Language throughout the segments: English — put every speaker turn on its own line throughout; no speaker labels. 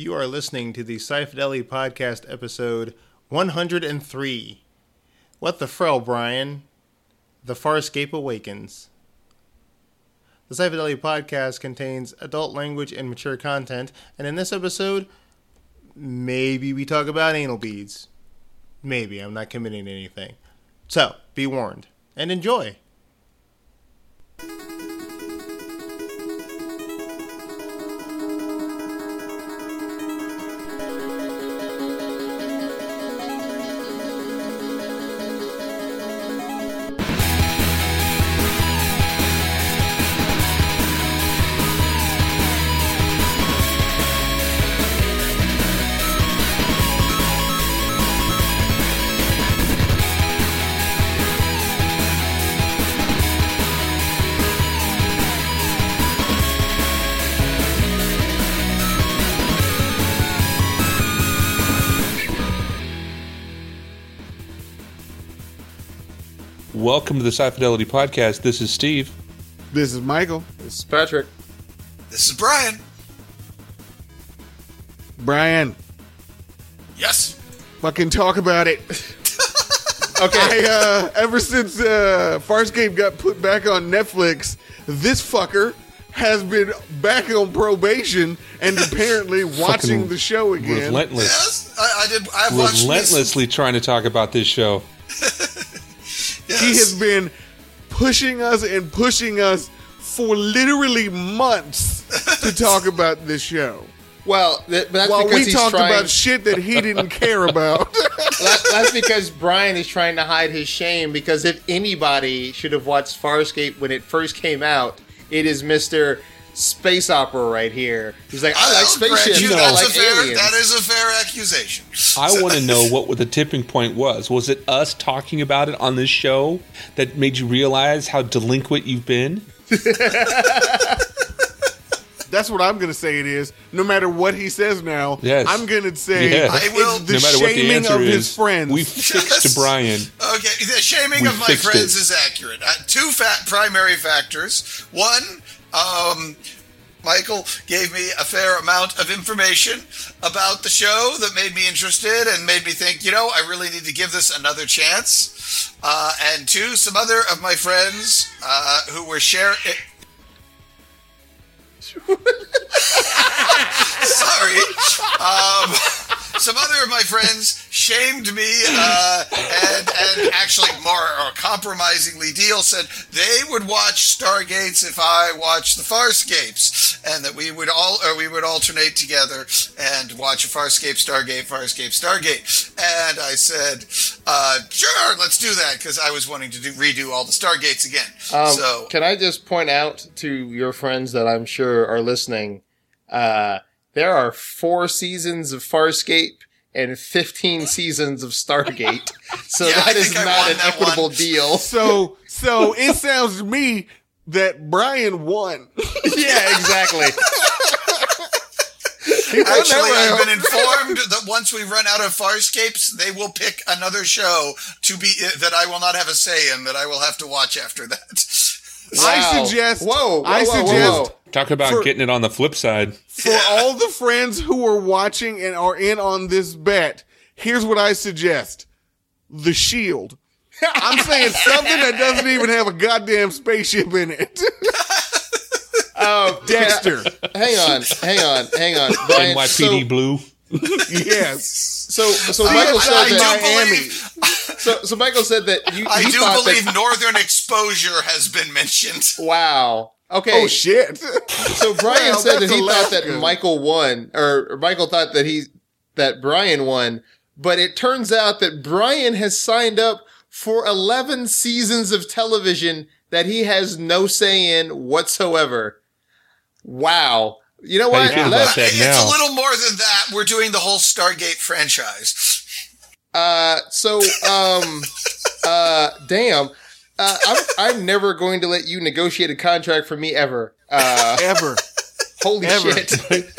You are listening to the Sci-Fidelity Podcast episode 103. What the Frell, Brian? The Farscape Awakens. The Sci-Fidelity Podcast contains adult language and mature content, and in this episode, maybe we talk about anal beads. Maybe, I'm not committing anything. So, be warned, and enjoy.
Welcome to the Sci Fidelity Podcast. This is Steve.
This is Michael.
This is Patrick.
This is Brian.
Brian,
Yes.
fucking talk about it.
Okay.
I, uh, ever since uh, Farscape got put back on Netflix, this fucker has been back on probation and apparently watching the show again.
Relentless.
Yes. I, I did. I've watched this.
Relentlessly trying to talk about this show.
Yes.
He has been pushing us and pushing us for literally months to talk about this show.
Well, th- but that's
While
because
we talked
trying,
about shit that he didn't care about.
that- that's because Brian is trying to hide his shame. Because if anybody should have watched Farscape when it first came out, it is Mister Space Opera right here. He's like, I like
I'll grant
spaceships,
you
I
that's
like
a fair,
aliens.
That is a fair accusation.
I want to know what the tipping point was. Was it us talking about it on this show that made you realize how delinquent you've been?
That's what I'm going to say it is. No matter what he says now,
Yes.
I'm going to say
Yeah.
I will-
it's the
no matter what the
shaming
answer
of
is,
his friends.
we fixed
Yes.
Brian.
Okay, the shaming
We
of my friends
it.
is accurate. Uh, two fat primary factors. One, um, Michael gave me a fair amount of information about the show that made me interested and made me think, you know, I really need to give this another chance. Uh, and two, some other of my friends uh, who were sharing. Sorry. Um, some other of my friends shamed me uh, and, and actually more or compromisingly deal said they would watch Stargates if I watched the Farscapes and that we would all or we would alternate together and watch a Farscape Stargate Farscape Stargate and I said uh, sure let's do that because I was wanting to do, redo all the Stargates again
Um,
so
can I just point out to your friends that I'm sure are listening? Uh, there are four seasons of Farscape and 15 seasons of Stargate. So
Yeah,
that is
I
not an equitable
one.
deal.
so, so it sounds to me that Brian won.
yeah, exactly.
He won that
Actually, I've been informed that once we run out of Farscapes, they will pick another show to be that I will not have a say in. That I will have to watch after that.
I suggest.
Whoa, whoa,
I
whoa, whoa,
suggest
whoa.
Talk about
For-
getting it on the flip side.
for all the friends who are watching and are in on this bet, here's what I suggest: the Shield. I'm saying something that doesn't even have a goddamn spaceship in it.
Oh, uh,
Dexter.
hang on, hang on, hang on. Brian,
NYPD
so,
Blue.
yes.
so, so
I,
Michael
I-
said
I do
that.
Miami.
believe.
So, so Michael said that you.
I
he
do
thought
believe
That,
Northern Exposure has been mentioned.
wow. Okay.
Oh shit.
So Brian
Well,
said that he thought
Alaska.
that Michael won, or, or Michael thought that he that Brian won, but it turns out that Brian has signed up for eleven seasons of television that he has no say in whatsoever. Wow. You know
How you
what?
feel
Let-
about that
It's
now?
a little more than that. We're doing the whole Stargate franchise.
Uh, so, um, uh, damn. Uh, I'm, I'm never going to let you negotiate a contract for me ever. Uh,
Ever.
Holy
Ever.
shit!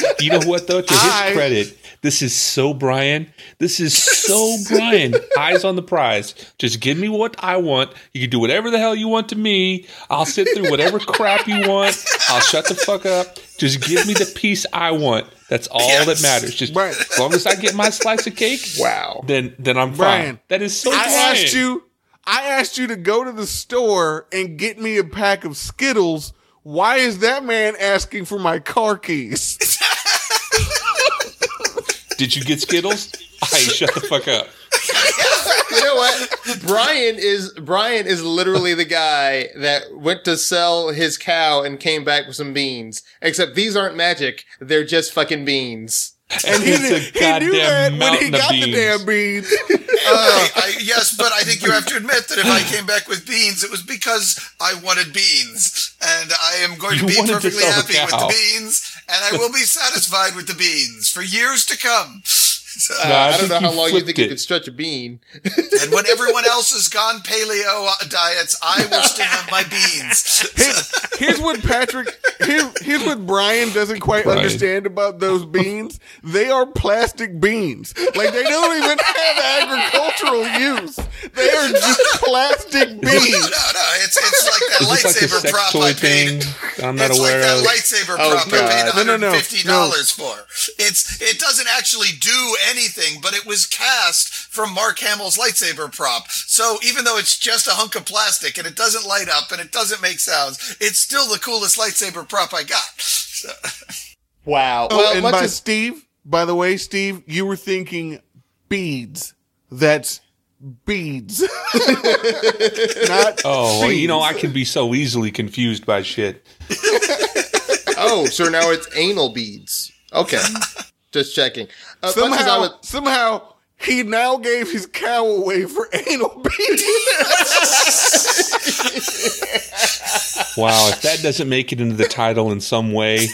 You know what though? To his
I-
credit, this is so Brian. This is so Brian. Eyes on the prize. Just give me what I want. You can do whatever the hell you want to me. I'll sit through whatever crap you want. I'll shut the fuck up. Just give me the piece I want. That's all
Yes.
that matters. Just
Right.
as long as I get my slice of cake.
Wow.
Then then I'm
Brian,
fine. That is so
I
Brian.
asked you. I asked you to go to the store and get me a pack of Skittles. Why is that man asking for my car keys?
Did you get Skittles? I shut the fuck up.
You know what? Brian is Brian is literally the guy that went to sell his cow and came back with some beans. Except these aren't magic; they're just fucking beans.
And he,
It's a
he knew that
goddamn
when he
mountain of
got the
beans.
damn beans.
I, uh, I, yes, but I think you have to admit that if I came back with beans, it was because I wanted beans, and I am going to
You
be
wanted to
perfectly
sell
happy with the beans, and I will be satisfied with the beans for years to come. So-
Uh,
No, I
I, don't know how long you
flipped
think you
it.
could stretch a bean.
and when everyone else has gone paleo uh, diets, I will still have my beans.
Here- here's what Patrick. Here, here's what Brian doesn't quite
Brian.
understand about those beans. They are plastic beans. Like they don't even have agricultural use. They are just plastic
No,
beans.
no, it's it's like that
Is this like a
lightsaber
sex
prop
toy
I
thing
paid.
that I'm not
it's like
aware
that
of?
lightsaber
Oh,
prop I paid
God.
No, no, no,
$150 for. It's it doesn't actually do anything, but it was cast from Mark Hamill's lightsaber prop. So even though it's just a hunk of plastic and it doesn't light up and it doesn't make sounds, it's still the coolest lightsaber prop I got. So,
Wow.
Oh,
well,
and
much
by
as
Steve, by the way, Steve, you were thinking beads. That's beads. Not
Oh, well, you know, I can be so easily confused by shit.
oh, so now it's anal beads. Okay, just checking. Uh, much as I
somehow,
would,
somehow he now gave his cow away for anal beads.
Wow, if that doesn't make it into the title in some way,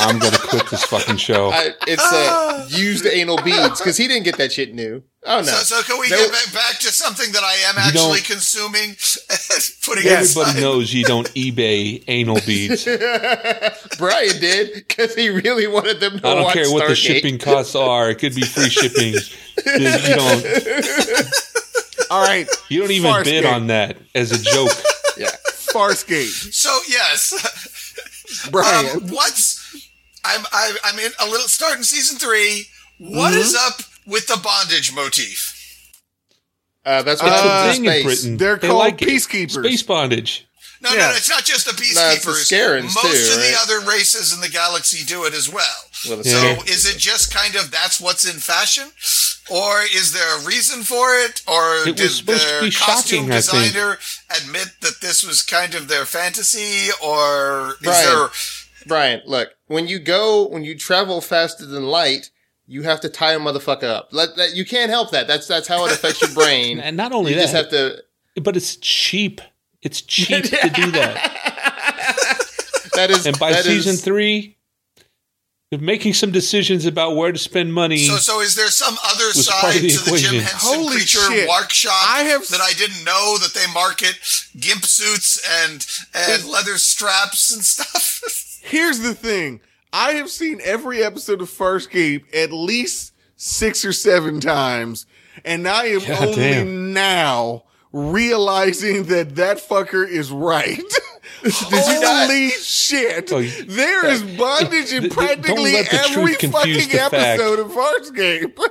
I'm gonna quit this fucking show.
I, it's uh, used anal beads because he didn't get that shit new. Oh no.
so, so can we
There
get back, back to something that I am actually consuming? Putting
Yes.
aside-
Everybody knows you don't eBay anal beads.
Brian did because he really wanted them to
I don't
watch
care what the shipping costs are. It could be free shipping. You don't.
All right,
You don't even bid on that as a joke.
Yeah.
Farscape,
So yes,
Brian.
Um, what's I'm I, I'm in a little starting season three. What is
Mm-hmm.
up with the bondage motif?
Uh, that's
It's
what
a
uh,
thing in. Britain.
They're
They
called
like it.
peacekeepers.
Space bondage.
No,
Yeah.
no, no, it's not just the
No, it's the
peacekeepers. Most
too,
of the other races in the galaxy do it as well.
Well,
Yeah.
So is it just kind of that's what's in fashion, or is there a reason for it, or
It was
did
supposed to
their costume
shocking,
designer admit that this was kind of their fantasy, or is
Brian.
there?
Brian, look, when you go, when you travel faster than light, you have to tie a motherfucker up. Let, that, you can't help that. That's that's how it affects your brain.
And not only
you just have
that,
to.
but it's cheap. It's cheap to do that.
That is.
And by
that
season
is-
three, they're making some decisions about where to spend money.
So, so is there some other side
part
to
of the
the Jim. Henson
Holy
Creature
shit.
Workshop
I have-
that I didn't know that they market gimp suits and and leather straps and stuff?
Here's the thing. I have seen every episode of Farscape at least six or seven times, and I am
God
only
damn.
now realizing that that fucker is right.
you not?
Holy shit!
Oh, you-
there is bondage in
Th- th- don't
practically every fucking episode of Farscape.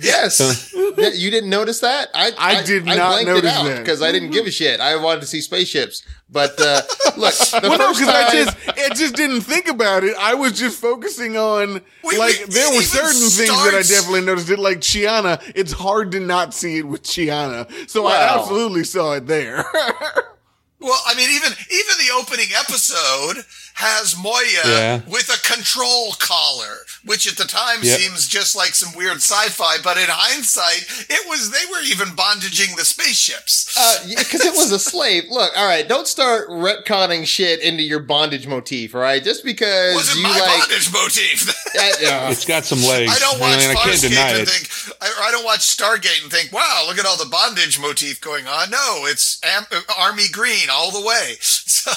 Yes. Yeah, you didn't notice that? I
I did not
blanked
notice
it out
that.
because I didn't give a shit. I wanted to see spaceships. But uh, look, the
well, no,
first
because I just, I just didn't think about it. I was just focusing on
We-
like there were
even
certain things that I definitely noticed. It like Chiana, it's hard to not see it with Chiana, so I absolutely saw it there.
Well, I mean, even even the opening episode has Moya
Yeah.
with a control collar, which at the time
Yep.
seems just like some weird sci-fi, but in hindsight, it was they were even bondaging the spaceships.
because Uh, it was a slave. Look, all right, don't start retconning shit into your bondage motif, all right? Just because
was it
you
my
like,
bondage motif?
uh,
it's got some legs.
I don't watch
mean, I can't deny
and
it.
think, I, I don't watch Stargate and think, wow, look at all the bondage motif going on. No, it's am, Army Green all the way. So,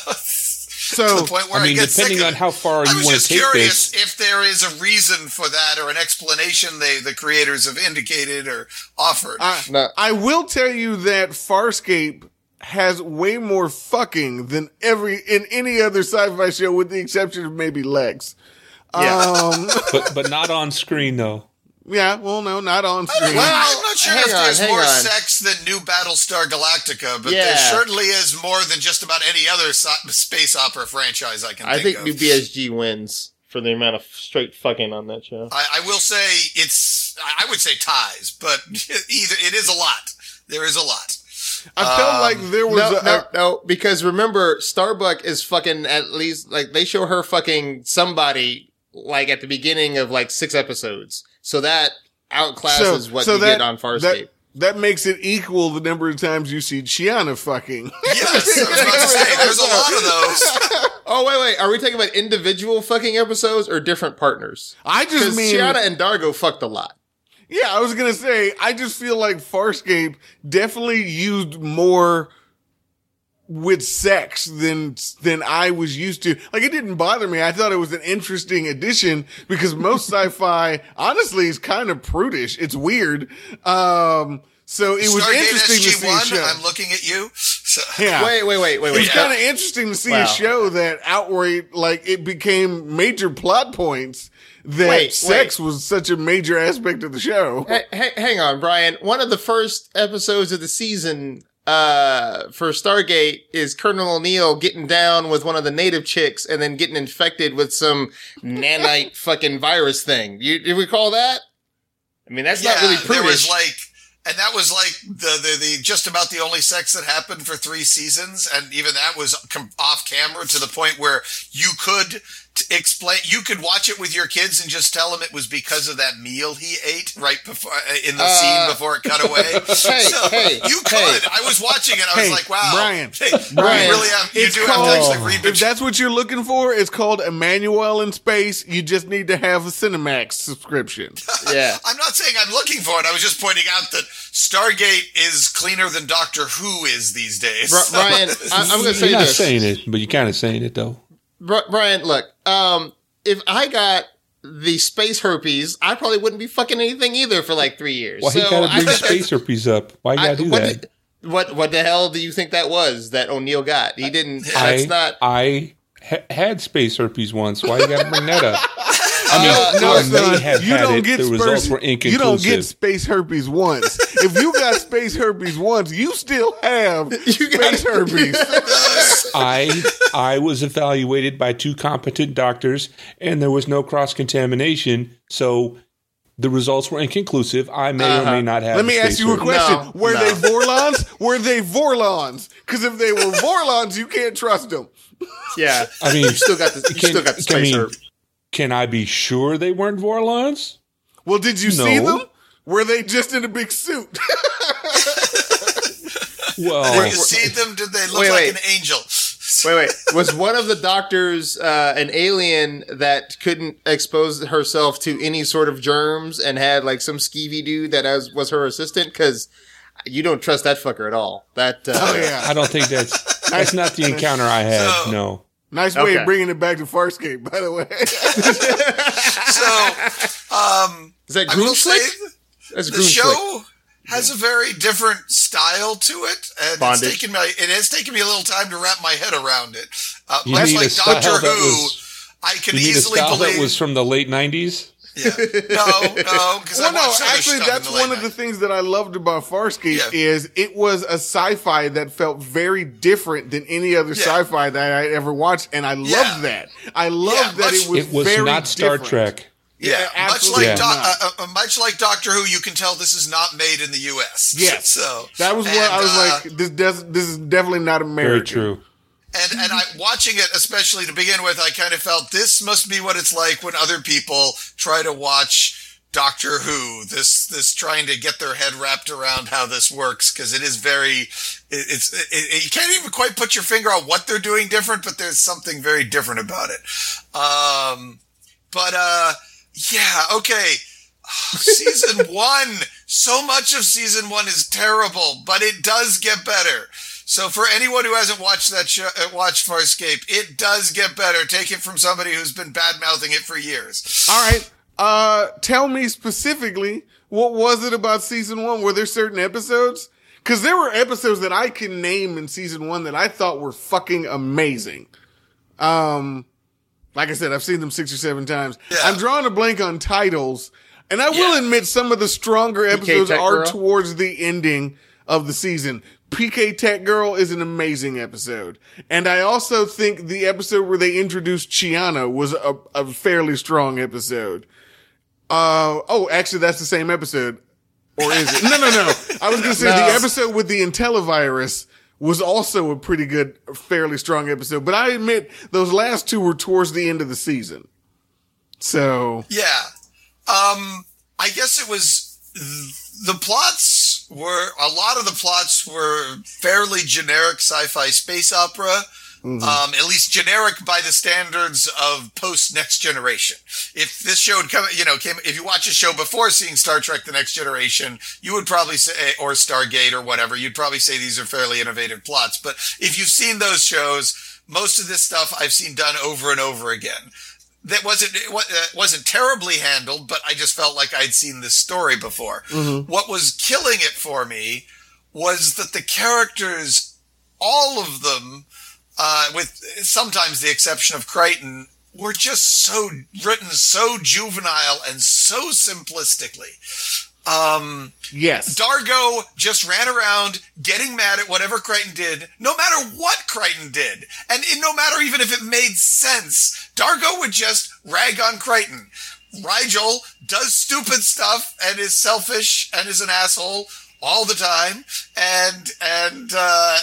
So
to the point where
I
I,
mean,
get sick
depending
of
on how far
I
you want to take
curious
this.
if there is a reason for that or an explanation they the creators have indicated or offered.
I,
No.
I will tell you that Farscape has way more fucking than every in any other sci-fi show, with the exception of maybe Lexx.
Yeah.
Um,
but but not on screen though.
Yeah, well, no, not on screen.
Well,
I'm not sure if
on,
there's more
on.
sex than New Battlestar Galactica, but
Yeah.
there certainly is more than just about any other sci- space opera franchise I can
I
think
think. New BSG wins for the amount of straight fucking on that show.
I, I will say it's, I I would say ties, but either it is a lot. There is a lot.
I felt
Um,
like there was
No,
a,
no, no, because remember, Starbuck is fucking at least, like, they show her fucking somebody, like, at the beginning of, like, six episodes. So that outclasses what you get on Farscape.
That, that makes it equal the number of times you see Chiana fucking.
Yes, I was about to say, there's a lot of those.
oh, wait, wait. Are we talking about individual fucking episodes or different partners?
I just
Because
mean,
Chiana and D'Argo fucked a lot.
yeah, I was gonna say, I just feel like Farscape definitely used more with sex than than I was used to. Like it didn't bother me. I thought it was an interesting addition because most sci-fi, honestly, is kind of prudish. It's weird. Um, so it was
Stargate
interesting to see a show.
I'm looking at you. So,
yeah.
Wait, wait, wait, wait,
It
wait.
was kind of interesting to see
Wow.
a show that outright, like, it became major plot points that
Wait,
sex was such a major aspect of the show.
Hey, hey, hang on, Brian. One of the first episodes of the season uh for Stargate is Colonel O'Neill getting down with one of the native chicks and then getting infected with some nanite fucking virus thing. You, you recall that? I mean, that's not really
there was like, and that was like the, the the just about the only sex that happened for three seasons, and even that was off camera to the point where you could explain, you could watch it with your kids and just tell them it was because of that meal he ate right before uh, in the
Uh,
scene before it cut away.
hey, hey,
you could.
hey.
I was watching it. I was like, wow,
Brian,
hey,
Brian,
you really have, you
it's
do have to actually read
If that's what you're looking for, it's called Emmanuelle in Space. You just need to have a Cinemax subscription.
yeah.
I'm not saying I'm looking for it. I was just pointing out that Stargate is cleaner than Doctor Who is these days.
Bri- Brian, I, I'm going to say
You're not
this.
saying it, but you're kind of saying it though.
Bri- Brian, look, um, if I got the space herpes, I probably wouldn't be fucking anything either for like three years.
Why
so
he gotta
I
bring
think
space herpes up? Why you gotta do
what,
that?
the- what what the hell do you think that was that O'Neill got? He didn't.
I
That's not.
I ha- had space herpes once. Why you gotta bring that up? I mean,
Uh,
no,
I may
son,
have
you
had
don't
it.
get
The results
space.
were
You don't get space herpes once. if you got space herpes once, you still have
You got-
space herpes.
I I was evaluated by two competent doctors, and there was no cross contamination. So the results were inconclusive. I may or may uh-huh. not have.
Let me ask you a question.
No,
were
no.
they Vorlons? Were they Vorlons? Because if they were Vorlons, you can't trust them.
Yeah,
I mean,
you still got the. You
Can-
still got the
I mean,
herp.
Can I be sure they weren't Vorlons?
Well, did you see them? Were they just in a big suit?
Well,
Did you see them? Did they look
Wait,
like
wait.
an angel?
Wait, wait. Was one of the doctors uh, an alien that couldn't expose herself to any sort of germs and had like some skeevy dude that was, was her assistant? Because you don't trust that fucker at all. That uh,
oh yeah.
I don't think that's that's not the encounter I had.
So-
No.
Nice way
Okay.
of bringing it back to Farscape, by the way.
So, um,
is that
I
Grunchlk? That's
the
Grunchlk.
show has a very different style to it, and
Bondage.
it's taken me it has taken me a little time to wrap my head around it. Uh,
You
much
need
like
style
Doctor
that
Who,
was-
I can
You need a
easily
style
believe.
that was from the late '90s.
yeah. No, no, because
well,
I
no, actually, that's
in the late
one of the things that I loved about Farscape
Yeah.
is it was a sci-fi that felt very different than any other
Yeah.
sci-fi that I ever watched, and I
Yeah.
loved that. I loved
Yeah,
that
much-
it was
It was
very
not Star
different.
Trek.
Yeah,
Yeah,
much like
not.
Doc- uh, uh, much like Doctor Who, you can tell this is not made in the U.S.
Yeah,
so
That was what I was
uh,
like. This does. This is definitely not American.
Very true.
And and I watching it, especially to begin with, I kind of felt this must be what it's like when other people try to watch Doctor Who. This this trying to get their head wrapped around how this works because it is very. It, it's it, it, you can't even quite put your finger on what they're doing different, but there's something very different about it. Um, but uh, yeah, okay. season one, so much of season one is terrible, but it does get better. So for anyone who hasn't watched that show, uh, watched Farscape, it does get better. Take it from somebody who's been bad mouthing it for years.
All right. Uh, tell me specifically, what was it about season one? Were there certain episodes? Cause there were episodes that I can name in season one that I thought were fucking amazing. Um, like I said, I've seen them six or seven times.
Yeah.
I'm drawing a blank on titles, and I will admit some of the stronger episodes are towards the ending of the season. PK Tech Girl is an amazing episode. And I also think the episode where they introduced Chiana was a, a fairly strong episode. Uh, oh, actually, that's the same episode. Or is it? No, no, no. I was going to say
No.
the episode with the intellent virus was also a pretty good, fairly strong episode. But I admit those last two were towards the end of the season. So,
Yeah. Um, I guess it was the plots were a lot of the plots were fairly generic sci-fi space opera. Um, at least generic by the standards of post Next Generation. If this show had come, you know, came, if you watch a show before seeing Star Trek: The Next Generation, you would probably say, or Stargate or whatever, you'd probably say these are fairly innovative plots. But if you've seen those shows, most of this stuff I've seen done over and over again that wasn't it uh, wasn't terribly handled, but I just felt like I'd seen this story before. What was killing it for me was that the characters, all of them, uh, with sometimes the exception of Crichton, were just so written so juvenile and so simplistically. Um,
yes.
D'Argo just ran around getting mad at whatever Crichton did, no matter what Crichton did. And it, no matter even if it made sense, D'Argo would just rag on Crichton. Rygel does stupid stuff and is selfish and is an asshole all the time. And, and, uh,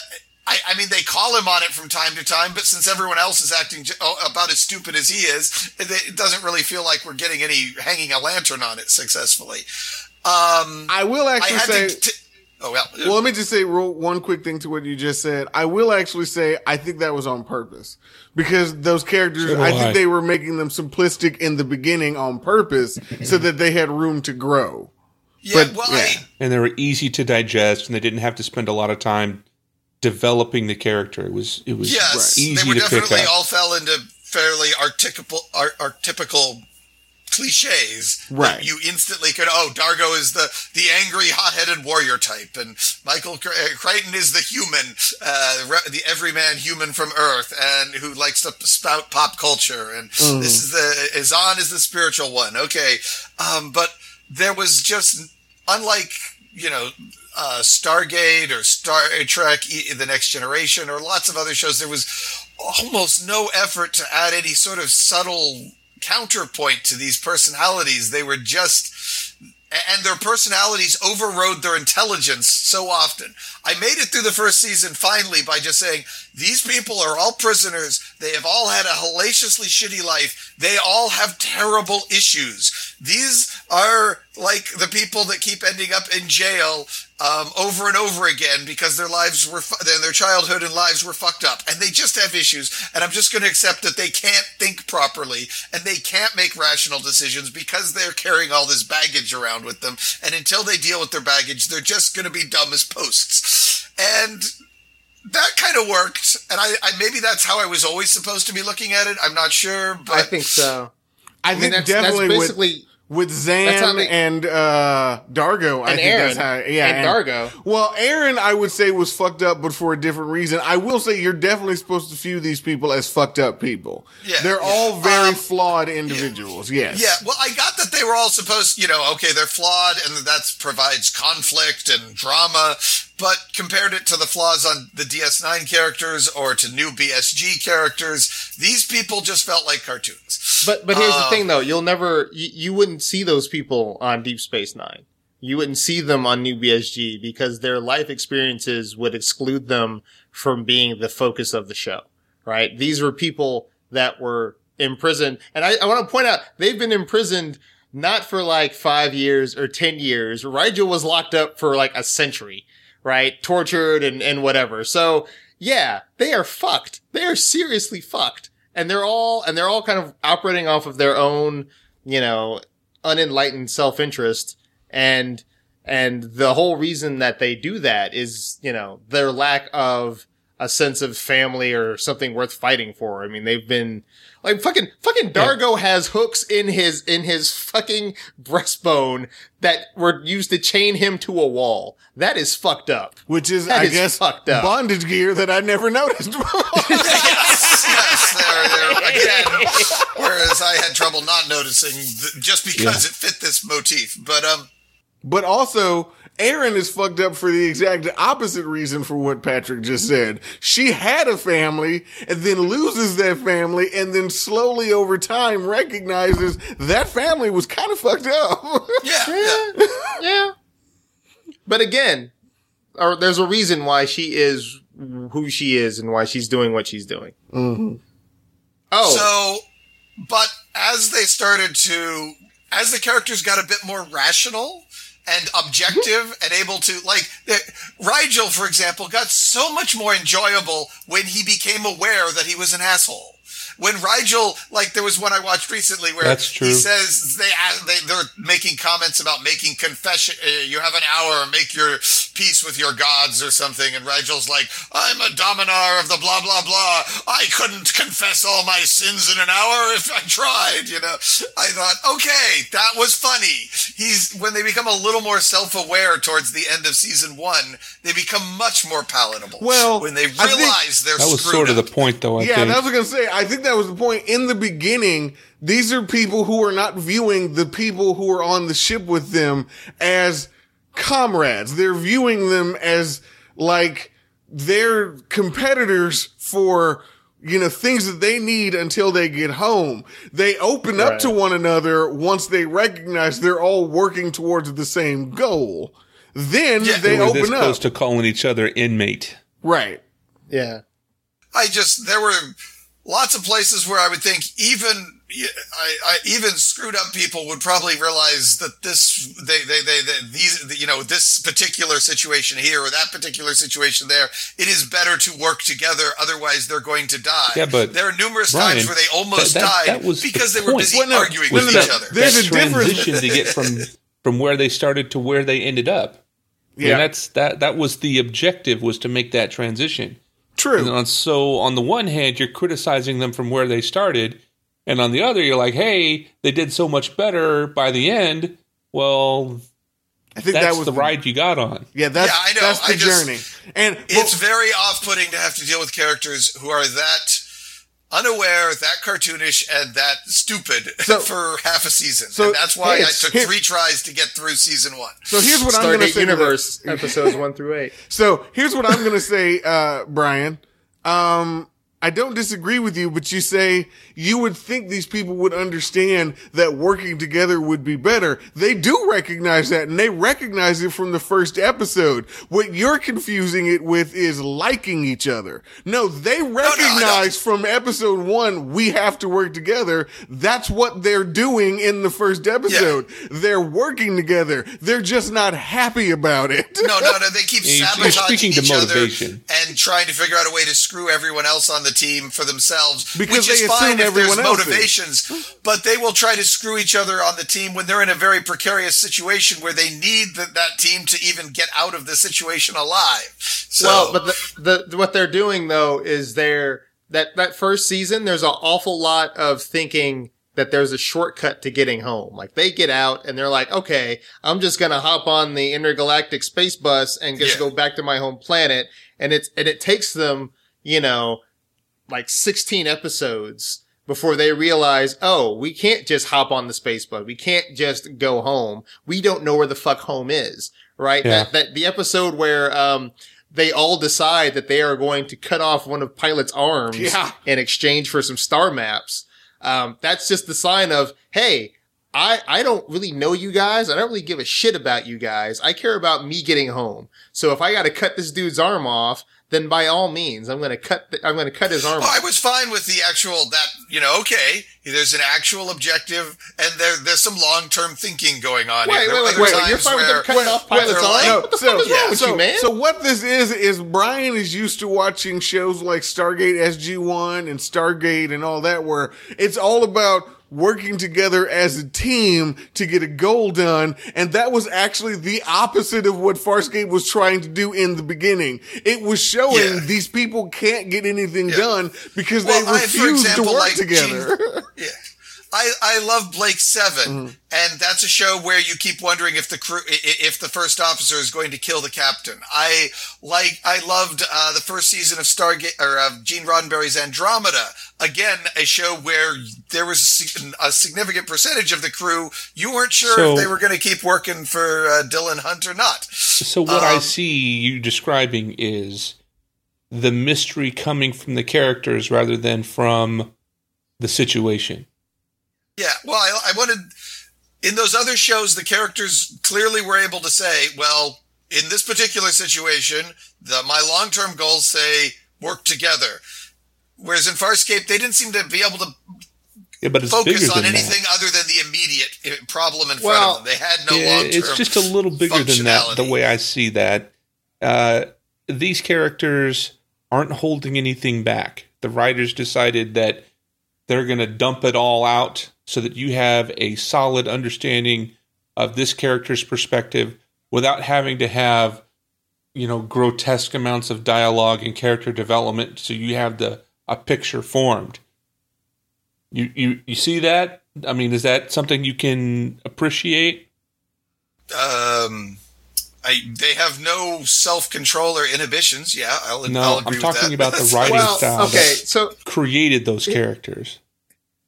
I, I mean, they call him on it from time to time, but since everyone else is acting j- oh, about as stupid as he is, it, it doesn't really feel like we're getting any hanging a lantern on it successfully. Um,
I will actually
had
say.
to. T- oh well.
Well, let me just say real, one quick thing to what you just said. I will actually say I think that was on purpose because those characters,
So do
I
I.
think they were making them simplistic in the beginning on purpose so that they had room to grow.
yeah.
but,
well,
yeah.
I,
and they were easy to digest, and they didn't have to spend a lot of time developing the character. It was it was
yes,
easy
they were
to
definitely all fell into fairly articulable, ar- archetypical cliches.
Right.
You instantly could. Oh, D'Argo is the the angry, hot-headed warrior type, and Michael uh, Crichton is the human, uh, the everyman human from Earth, and who likes to spout pop culture. And this is the Zhaan is the spiritual one. Okay, um, but there was just unlike you know uh, Stargate or Star Trek, E- The Next Generation, or lots of other shows. There was almost no effort to add any sort of subtle counterpoint to these personalities. They were just and their personalities overrode their intelligence so often. I made it through the first season finally by just saying, these people are all prisoners. They have all had a hellaciously shitty life. They all have terrible issues. These are like the people that keep ending up in jail um, over and over again because their lives were, fu- their their childhood and lives were fucked up. And they just have issues. And I'm just going to accept that they can't think properly and they can't make rational decisions because they're carrying all this baggage around with them. And until they deal with their baggage, they're just going to be dumb as posts. And that kind of worked. And I, I, maybe that's how I was always supposed to be looking at it. I'm not sure, but
I think so.
I,
I mean,
think
that's, that's
definitely with,
basically
with
That's
Zhaan
they-
and uh, D'Argo, I think
Aeryn.
that's how. Yeah,
And D'Argo.
Well, Aeryn, I would say was fucked up, but for a different reason. I will say you're definitely supposed to view these people as fucked up people.
Yeah,
they're
yeah.
all very
Um,
flawed individuals. Yes.
Yeah, well, I got that they were all supposed, you know, okay, they're flawed and that provides conflict and drama, but compared it to the flaws on the DS9 characters or to new BSG characters, these people just felt like cartoons.
But but here's the
Um,
thing though, you'll never you, you wouldn't see those people on Deep Space Nine. You wouldn't see them on New BSG because their life experiences would exclude them from being the focus of the show. Right? These were people that were imprisoned, and I, I want to point out they've been imprisoned not for like five years or ten years. Rygel was locked up for like a century, right? Tortured and and whatever. So yeah, they are fucked. They are seriously fucked and they're all and they're all kind of operating off of their own, you know, unenlightened self-interest and And the whole reason that they do that is, you know, their lack of a sense of family or something worth fighting for. I mean, they've been like fucking fucking D'Argo has hooks in his in his fucking breastbone that were used to chain him to a wall. That is fucked up.
Which is,
That
I
is
guess,
fucked up.
bondage gear that I never noticed.
yes, yes, there, there again. Whereas I had trouble not noticing th- just because it fit this motif. But um,
But also, Aeryn is fucked up for the exact opposite reason for what Patrick just said. She had a family and then loses that family and then slowly over time recognizes that family was kind of fucked up.
yeah, yeah.
Yeah. But again, or there's a reason why she is who she is and why she's doing what she's doing. Oh,
So, but as they started to, as the characters got a bit more rational and objective and able to, like, Rygel, for example, got so much more enjoyable when he became aware that he was an asshole. When Rygel, like, there was one I watched recently where
That's true.
he says they, they they're making comments about making confession. Uh, you have an hour, make your peace with your gods or something. And Rygel's like, I'm a dominar of the blah blah blah. I couldn't confess all my sins in an hour if I tried. You know, I thought, okay, that was funny. He's when they become a little more self-aware towards the end of season one, they become much more palatable.
Well,
when they realize they're
That was sort of the point, though. I
yeah,
think.
that was gonna say. I think that was the point in the beginning. These are people who are not viewing the people who are on the ship with them as comrades. They're viewing them as like they're competitors for you know things that they need until they get home. They open up
Right.
to one another once they recognize they're all working towards the same goal. Then
Yeah.
they
they were this
open
close to calling each other inmate.
right.
yeah.
I just there were lots of places where I would think even I, I even screwed up people would probably realize that this they they they, they these you know this particular situation here or that particular situation there it is better to work together otherwise they're going to die.
Yeah, but,
there are numerous
Brian,
times where they almost
that- that-
died
that was the
because they were
point.
busy
Well, no,
arguing with
no,
each
no.
other.
There's a
transition to get from from where they started to where they ended up. Yeah,
Yeah.
that's that. That was the objective was to make that transition.
True.
And on, so on the one hand, you're criticizing them from where they started, and on the other, you're like, "Hey, they did so much better by the end." Well,
I think
that's
that was
the ride you got on.
Yeah, that's
Yeah, I know.
that's the
I just-
journey. And
It's
well,
very off-putting to have to deal with characters who are that unaware, that cartoonish, and that stupid
So-
for half a season.
so,
and that's why
hey,
I took
here-
three tries to get through season one.
so here's what I'm going to say.
Universe episodes one through eight.
So here's what I'm going to say, uh, Brian. Um, I don't disagree with you, but you say you would think these people would understand that working together would be better. They do recognize that and they recognize it from the first episode. What you're confusing it with is liking each other. No, they recognize from episode one, we have to work together. That's what they're doing in the first episode. They're working together. They're just not happy about it.
No, no, no. They keep sabotaging
speaking to
each
motivation.
other and trying to figure out a way to screw everyone else on the team for themselves.
Because
which is fine
assume
if there's
everyone is.
motivations, but they will try to screw each other on the team when they're in a very precarious situation where they need the, that team to even get out of the situation alive. So,
Well, but the, the what they're doing though is they're that that first season. There's an awful lot of thinking that there's a shortcut to getting home. Like they get out and they're like, okay, I'm just gonna hop on the intergalactic space bus and just
Yeah.
go back to my home planet. And it's and it takes them, you know, like 16 episodes before they realize, oh, we can't just hop on the space bus. We can't just go home. We don't know where the fuck home is, right?
Yeah.
That, that the episode where, um, they all decide that they are going to cut off one of Pilot's arms
Yeah.
in exchange for some star maps. Um, that's just the sign of, hey, I, I don't really know you guys. I don't really give a shit about you guys. I care about me getting home. So if I got to cut this dude's arm off, then by all means, I'm going to cut, the, I'm going to cut his arm
Oh, I was fine with the actual that you know. Okay, there's an actual objective, and there there's some long term thinking going on.
Wait,
here.
Wait, wait, wait, wait. You're fine with them cutting off Pilot's
like-
No,
What the
so,
fuck is wrong with
so,
you, man?
so what this is is Brian is used to watching shows like Stargate SG One and Stargate and all that, where it's all about working together as a team to get a goal done. And that was actually the opposite of what Farscape was trying to do in the beginning. It was showing
Yeah.
these people can't get anything done because
Well,
they
I-
refuse
example,
to work
like
together.
Gene- yeah. I, I love Blake 7
Mm-hmm.
and that's a show where you keep wondering if the crew, i- i- if the first officer is going to kill the captain. I like, I loved uh, the first season of Stargate or of Gene Roddenberry's Andromeda. Again, a show where there was a a significant percentage of the crew you weren't sure
So-
if they were going to keep working for uh, Dylan Hunt or not.
So what I
Um,
see you describing is the mystery coming from the characters rather than from the situation.
Yeah, well, I, I wanted in those other shows, the characters clearly were able to say, well, in this particular situation, the, my long term goals say work together. Whereas in Farscape, they didn't seem to be able to
Yeah, but it's
focus on anything
that.
other than the immediate uh, problem in front
Well,
of them. They had no
Yeah,
long term. Goals.
It's just a little bigger than that. The way I see that, uh, these characters aren't holding anything back. The writers decided that they're going to dump it all out so that you have a solid understanding of this character's perspective without having to have you know grotesque amounts of dialogue and character development so you have the a picture formed. You you you see that? I mean is that something you can appreciate?
Um, I, they have no self control or inhibitions. Yeah, I'll,
No,
I'll
I'm
agree with
talking
that.
about the writing
Well,
style
okay,
that
so
created those characters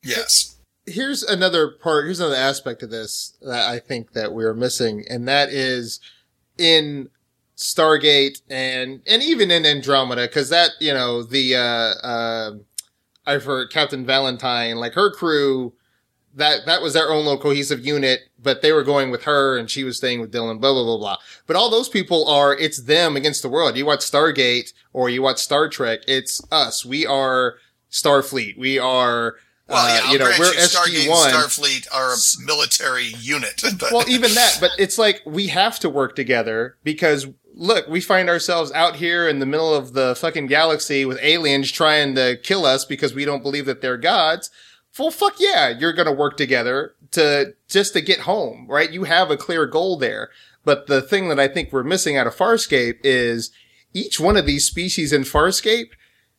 yes.
here's another part. Here's another aspect of this that I think that we're missing, and that is in Stargate and and even in Andromeda, because that you know the uh, uh, I've heard Captain Valentine, like her crew, that that was their own little cohesive unit, but they were going with her, and she was staying with Dylan. Blah blah blah blah. But all those people are it's them against the world. You watch Stargate or you watch Star Trek, it's us. We are Starfleet. We are.
Well, yeah,
uh, you know, we're
you, Stargate
SG1.
and Starfleet are a military unit. But
well, even that, but it's like we have to work together because look, we find ourselves out here in the middle of the fucking galaxy with aliens trying to kill us because we don't believe that they're gods. Well, fuck yeah, you're gonna work together to just to get home, right? You have a clear goal there. But the thing that I think we're missing out of Farscape is each one of these species in Farscape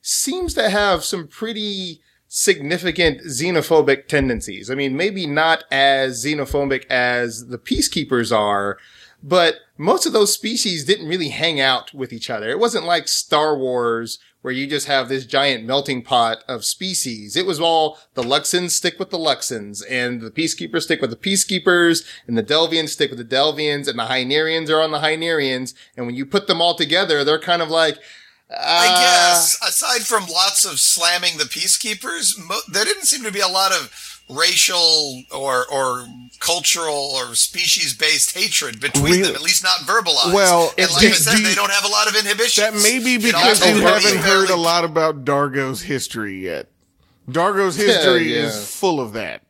seems to have some pretty significant xenophobic tendencies. I mean, maybe not as xenophobic as the peacekeepers are, but most of those species didn't really hang out with each other. It wasn't like Star Wars where you just have this giant melting pot of species. It was all the Luxans stick with the Luxans and the peacekeepers stick with the peacekeepers and the Delvians stick with the Delvians and the Hynerians are on the Hynerians. And when you put them all together, they're kind of like,
I
uh,
guess aside from lots of slamming the peacekeepers, mo- there didn't seem to be a lot of racial or or cultural or species based hatred between
Really?
them. At least not verbalized.
Well,
and
it's
like I said,
do
they don't have a lot of inhibitions.
That may be because you haven't heard a lot about D'Argo's history yet. D'Argo's history
yeah.
is full of that.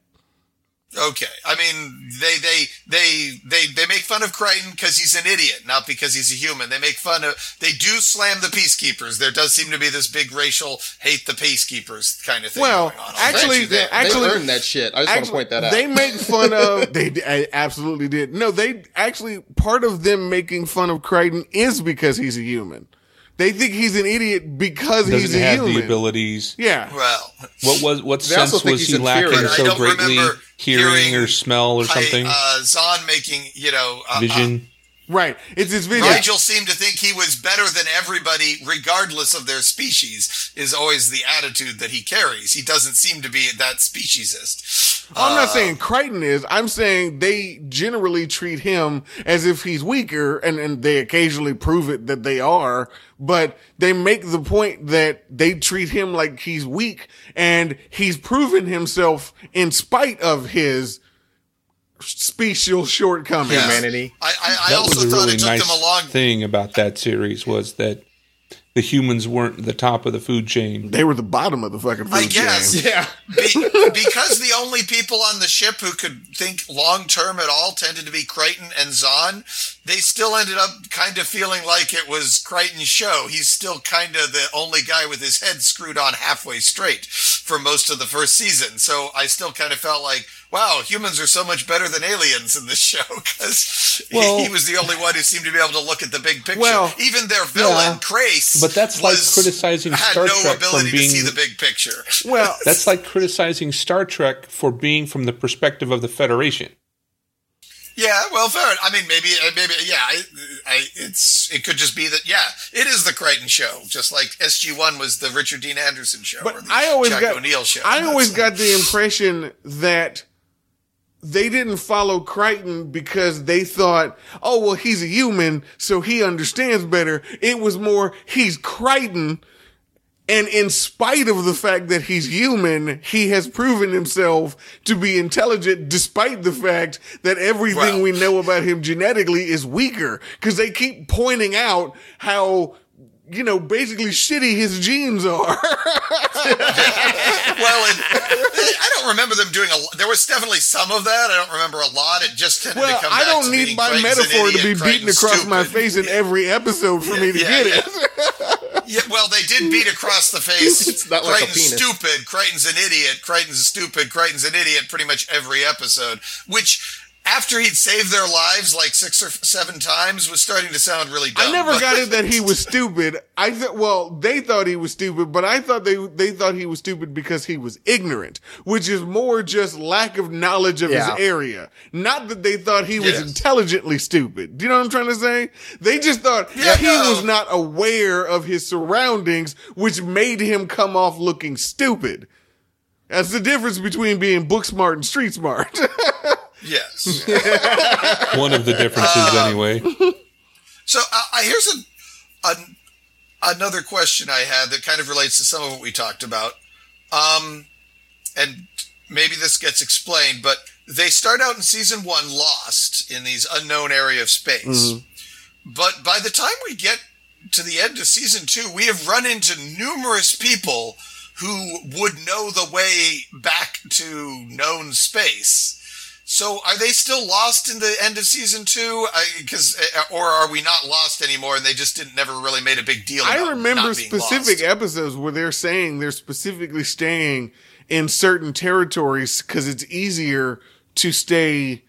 Okay, I mean they they they they they make fun of Crichton because he's an idiot, not because he's a human. They make fun of they do slam the peacekeepers. There does seem to be this big racial hate the peacekeepers kind of thing.
Well,
going on.
Actually,
grant
they
actually-
earned that shit. I just want to point that out.
They make fun of. They d- I absolutely did. No, they actually part of them making fun of Crichton is because he's a human. They think he's an idiot because he's
doesn't
a
have
human.
the abilities
Yeah.
well,
what was what
They also
sense
think
was
he's
he lacking
inferior.
I
so
don't
greatly
remember
hearing,
hearing
or smell or something
I, uh, Zhaan making you know uh,
vision
Right. It's his vision.
Rygel seemed to think he was better than everybody, regardless of their species, is always the attitude that he carries. He doesn't seem to be that speciesist.
I'm not
Uh,
saying Crichton is. I'm saying they generally treat him as if he's weaker, and, and they occasionally prove it that they are, but they make the point that they treat him like he's weak, and he's proven himself in spite of his special shortcomings.
Yes.
Humanity.
I, I, I
that
also
was a
thought
really
it took
nice
them a long
thing about that series was that the humans weren't the top of the food chain
They were the bottom of the fucking food
I guess.
chain.
Yeah.
Be, because the only people on the ship who could think long term at all tended to be Crichton and Zhaan, they still ended up kind of feeling like it was Crichton's show. He's still kind of the only guy with his head screwed on halfway straight. For most of the first season. So I still kind of felt like, wow, humans are so much better than aliens in this show because
Well-
he, he was the only one who seemed to be able to look at the big picture.
Well,
Even their villain,
yeah.
Crais,
But that's like
was-
criticizing
had
Star
no
Trek
ability
being-
to see the big picture.
Well,
That's like criticizing Star Trek for being from the perspective of the Federation.
Yeah, well, fair. I mean, maybe, uh, maybe, yeah. I, I, it's it could just be that. Yeah, it is the Crichton show, just like SG One was the Richard Dean Anderson show,
But I always
Jack
got
O'Neill show.
I always got the impression that they didn't follow Crichton because they thought, oh well, he's a human, so he understands better. It was more he's Crichton, and in spite of the fact that he's human, he has proven himself to be intelligent, despite the fact that everything
Well-
we know about him genetically is weaker. Because they keep pointing out how. You know, basically shitty his genes are.
Well, and, I don't remember them doing a. There was definitely some of that. I don't remember a lot. It just tended
Well,
to come
I don't need my
Crichton's
metaphor to be beaten across my face in every episode for me to
Yeah,
get
yeah.
it.
Yeah, well, they did beat across the face.
It's not like a
Crichton's
penis.
stupid. Crichton's an idiot. Crichton's stupid. Crichton's an idiot. Pretty much every episode, which. After he'd saved their lives like six or seven times, was starting to sound really dumb.
I never got it that he was stupid. I thought, well, they thought he was stupid, but I thought they they thought he was stupid because he was ignorant, which is more just lack of knowledge of
Yeah.
his area. Not that they thought he was
Yes.
intelligently stupid. Do you know what I'm trying to say? They just thought
Yeah,
he
no.
was not aware of his surroundings, which made him come off looking stupid. That's the difference between being book smart and street smart.
Yes.
One of the differences, anyway.
So uh, here's a, a another question I had that kind of relates to some of what we talked about. Um, and maybe this gets explained, but they start out in season one lost in these unknown area of space. But by the time we get to the end of season two, we have run into numerous people who would know the way back to known space. So are they still lost in the end of season two? Because uh, or are we not lost anymore, and they just didn't never really made a big deal?
I remember specific
lost?
episodes where they're saying they're specifically staying in certain territories because it's easier to stay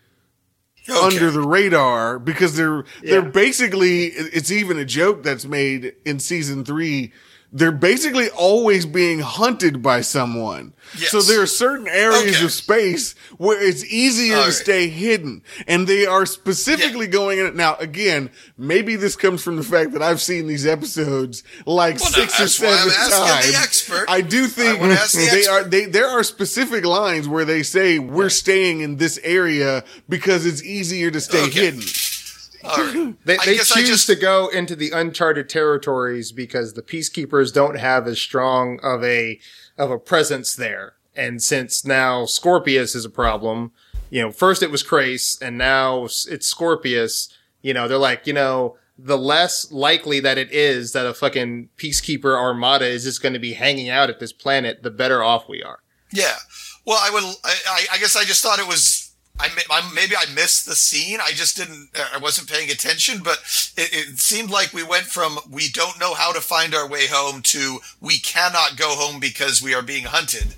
Okay.
under the radar because they're they're basically it's even a joke that's made in season three. They're basically always being hunted by someone.
Yes.
So there are certain areas
Okay.
of space where it's easier
All
to
right.
stay hidden. And they are specifically going in it. Now, again, maybe this comes from the fact that I've seen these episodes like
Well, no,
six or
why I'm
seven times.
the expert.
I do think they
expert.
are they there are specific lines where they say we're staying in this area because it's easier to stay
Okay.
hidden.
Right.
They, they choose
just-
to go into the uncharted territories because the peacekeepers don't have as strong of a of a presence there. And since now Scorpius is a problem, you know, first it was Crais and now it's Scorpius, you know, they're like, you know, the less likely that it is that a fucking peacekeeper armada is just going to be hanging out at this planet, the better off we are.
Yeah. Well, I would. I- I guess I just thought it was. I, I maybe I missed the scene. I just didn't. I wasn't paying attention. But it, it seemed like we went from we don't know how to find our way home to we cannot go home because we are being hunted.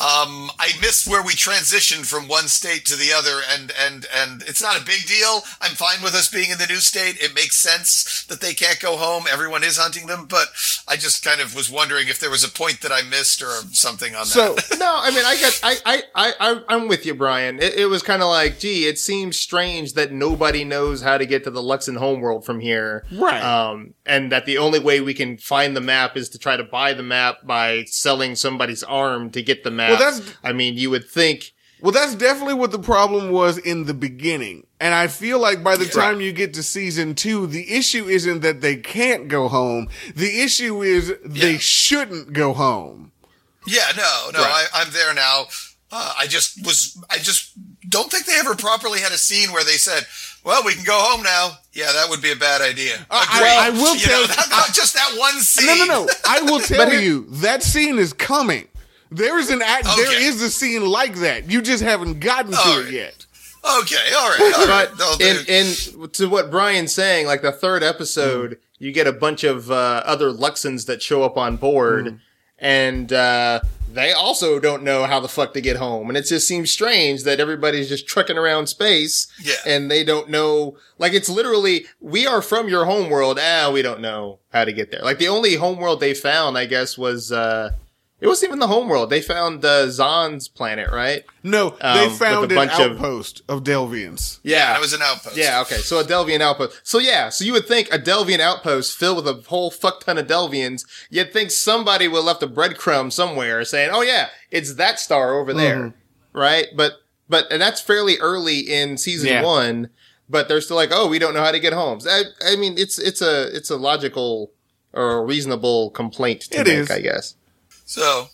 Um, I missed where we transitioned from one state to the other, and and and it's not a big deal. I'm fine with us being in the new state. It makes sense that they can't go home. Everyone is hunting them, but I just kind of was wondering if there was a point that I missed or something on
So
that.
no, I mean, I get, I, I, I, I I'm with you, Brian. It, it was kind of like, gee, it seems strange that nobody knows how to get to the Luxan homeworld from here,
Right.
Um, and that the only way we can find the map is to try to buy the map by selling somebody's arm to get the map.
Well, that's-
I mean, you would think,
Well, that's definitely what the problem was in the beginning. And I feel like by the time you get to season two, the issue isn't that they can't go home. The issue is they
Yeah.
shouldn't go home.
Yeah, no, no,
Right.
I, I'm there now. Uh, I just was, I just don't think they ever properly had a scene where they said, "Well, we can go home now." Yeah, that would be a bad idea.
I-
Agreed.
I- I will
you
tell-
know, that, that- just that one scene.
No, no, no. I will tell you that scene is coming. There is an act. There
Okay.
is a scene like that. You just haven't gotten to
All
it yet.
Okay, all right, all right.
but
No,
in,
they-
in to what Brian's saying, like the third episode, you get a bunch of uh, other Luxans that show up on board. and uh, they also don't know how the fuck to get home. And it just seems strange that everybody's just trucking around space,
Yeah.
and they don't know. Like it's literally, we are from your home world. Ah, we don't know how to get there. Like the only home world they found, I guess, was uh, it wasn't even the home world. They found uh, Zhaan's planet, right?
No,
Um,
they
with
found
a
an
bunch of-
outpost of, Delvians.
Yeah,
That was an outpost.
Yeah, okay. So a Delvian outpost. So yeah, so you would think a Delvian outpost filled with a whole fuck ton of Delvians, you'd think somebody would have left a breadcrumb somewhere saying, oh yeah, it's that star over there.
Mm-hmm.
Right? But, but, and that's fairly early in season
Yeah.
one, but they're still like, oh, we don't know how to get home. I, I mean, it's, it's a, it's a logical or reasonable complaint to
It
make,
is.
I guess.
So,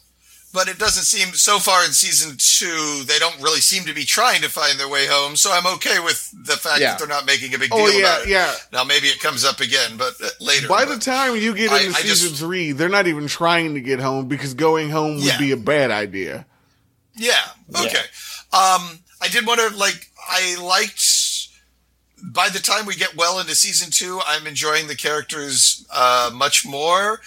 but it doesn't seem so far in season two they don't really seem to be trying to find their way home. So I'm okay with the fact
Yeah.
that they're not making a big deal
Oh yeah,
about it.
yeah.
Now maybe it comes up again, but uh, later.
By
but-
the time you get into
I
season
just-
three, they're not even trying to get home because going home would
Yeah.
be a bad idea.
Yeah. Okay. Um, I did want to like. I liked. By the time we get well into season two, I'm enjoying the characters uh, much more.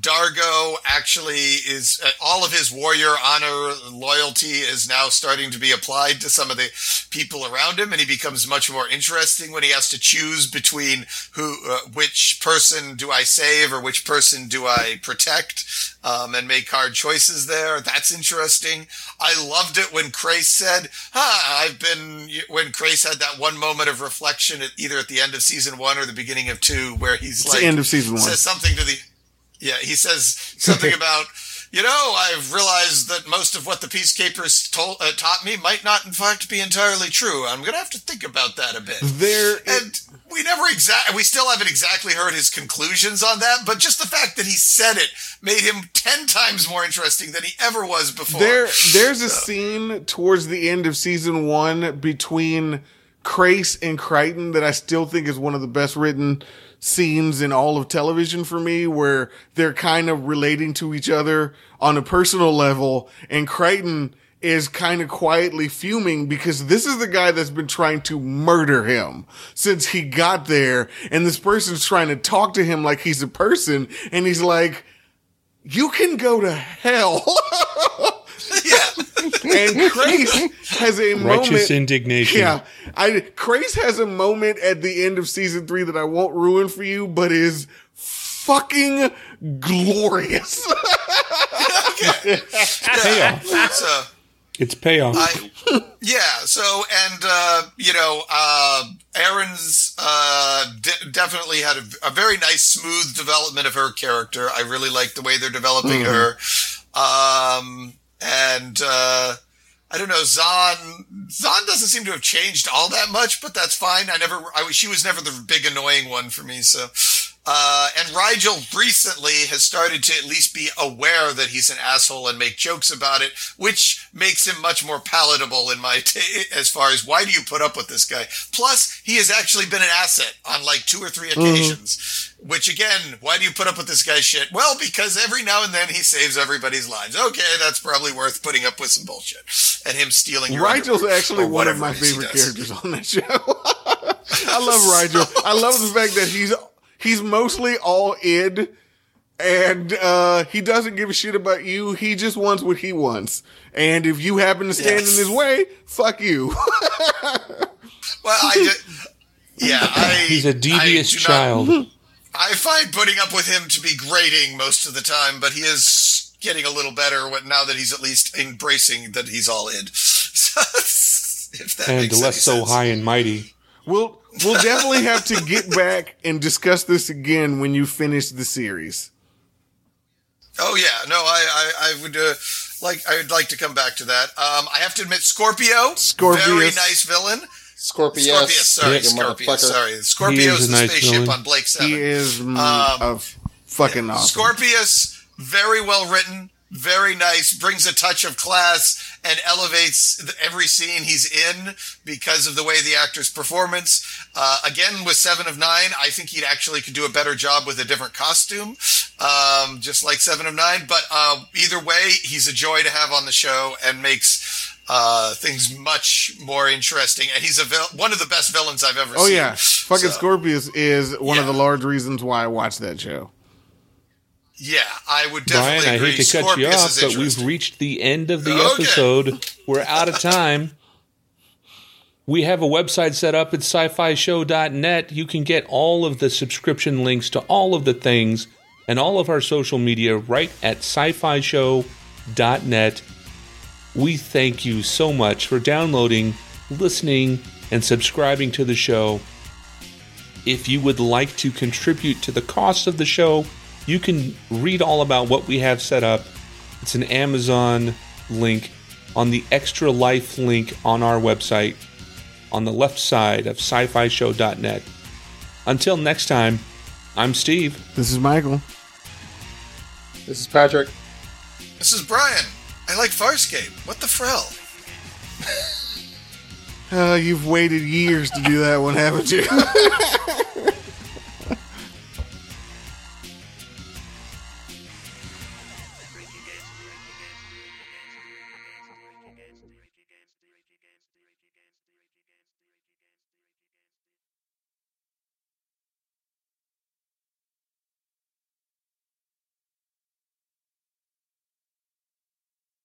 D'Argo actually is uh, all of his warrior honor loyalty is now starting to be applied to some of the people around him, and he becomes much more interesting when he has to choose between who, uh, which person do I save or which person do I protect, um, and make hard choices there. That's interesting. I loved it when Crais said, "Ah, I've been." When Crais had that one moment of reflection, at either at the end of season one or the beginning of two, where he's
It's
like,
the end of season one.
says something to the yeah he says something about you know i've realized that most of what the peacekeepers told, uh, taught me might not in fact be entirely true. I'm gonna have to think about that a bit.
There,
and we never exact we still haven't exactly heard his conclusions on that but just the fact that he said it made him 10 times more interesting than he ever was before.
There, there's a scene towards the end of season one between Crais and Crichton that I still think is one of the best written scenes in all of television for me, where they're kind of relating to each other on a personal level, and Crichton is kind of quietly fuming because this is the guy that's been trying to murder him since he got there, and this person's trying to talk to him like he's a person, and he's like, you can go to hell.
yeah
and Crais has a
Righteous
moment.
indignation.
Yeah, I Crais has a moment at the end of season three that I won't ruin for you, but is fucking glorious.
Payoff.
so
It's payoff.
I, yeah. So, and uh, you know, uh, Aeryn's uh, de- definitely had a, a very nice, smooth development of her character. I really like the way they're developing her. Um, and uh, I don't know, Zhaan. Zhaan doesn't seem to have changed all that much, but that's fine. I never. I, she was never the big annoying one for me. So. Uh, and Rygel recently has started to at least be aware that he's an asshole and make jokes about it, which makes him much more palatable in my t- as far as why do you put up with this guy? Plus, he has actually been an asset on like two or three occasions. Which again, why do you put up with this guy's shit? Well, because every now and then he saves everybody's lives. Okay, that's probably worth putting up with some bullshit and him stealing. Your Rygel's
actually one of my
it is he
favorite characters on that show. I love Rygel. I love the fact that he's he's mostly all id. And uh, he doesn't give a shit about you. He just wants what he wants. And if you happen to stand
Yes.
in his way, fuck you.
Well, I ju- yeah, I
He's a devious
I do not-
child.
I find putting up with him to be grating most of the time, but he is getting a little better now that he's at least embracing that he's all in. If that
and
makes
less
any
so
sense.
high and mighty.
We'll we'll definitely have to get back and discuss this again when you finish the series.
Oh yeah, no, I I, I would uh, like I would like to come back to that. Um, I have to admit, Scorpio,
Scorpius.
very nice villain.
Scorpius.
Scorpius, sorry,
you
Scorpius, sorry.
He
Scorpio's
is a
the
nice
spaceship
villain.
on Blake Seven.
He is
Um,
of fucking awesome.
Scorpius, very well written, very nice, brings a touch of class and elevates every scene he's in because of the way the actor's performance. Uh, again, with Seven of Nine, I think he'd actually could do a better job with a different costume, um, just like Seven of Nine. But uh, either way, he's a joy to have on the show and makes uh, things much more interesting. And he's a vil- one of the best villains I've ever
oh
seen.
Oh yeah, fucking
So-
Scorpius is one of the large reasons why I watch that show.
Yeah, I would
Brian, I
agree.
hate to cut you off, but we've reached the end of the
Okay.
episode. We're out of time. We have a website set up at sci fi show.net. You can get all of the subscription links to all of the things and all of our social media right at sci fi show.net. We thank you so much for downloading, listening, and subscribing to the show. If you would like to contribute to the cost of the show, you can read all about what we have set up. It's an Amazon link on the Extra Life link on our website on the left side of sci fi show.net. Until next time, I'm Steve.
This is Michael.
This is Patrick.
This is Brian. I like Farscape. What the frell?
Uh, you've waited years to do that one, haven't you?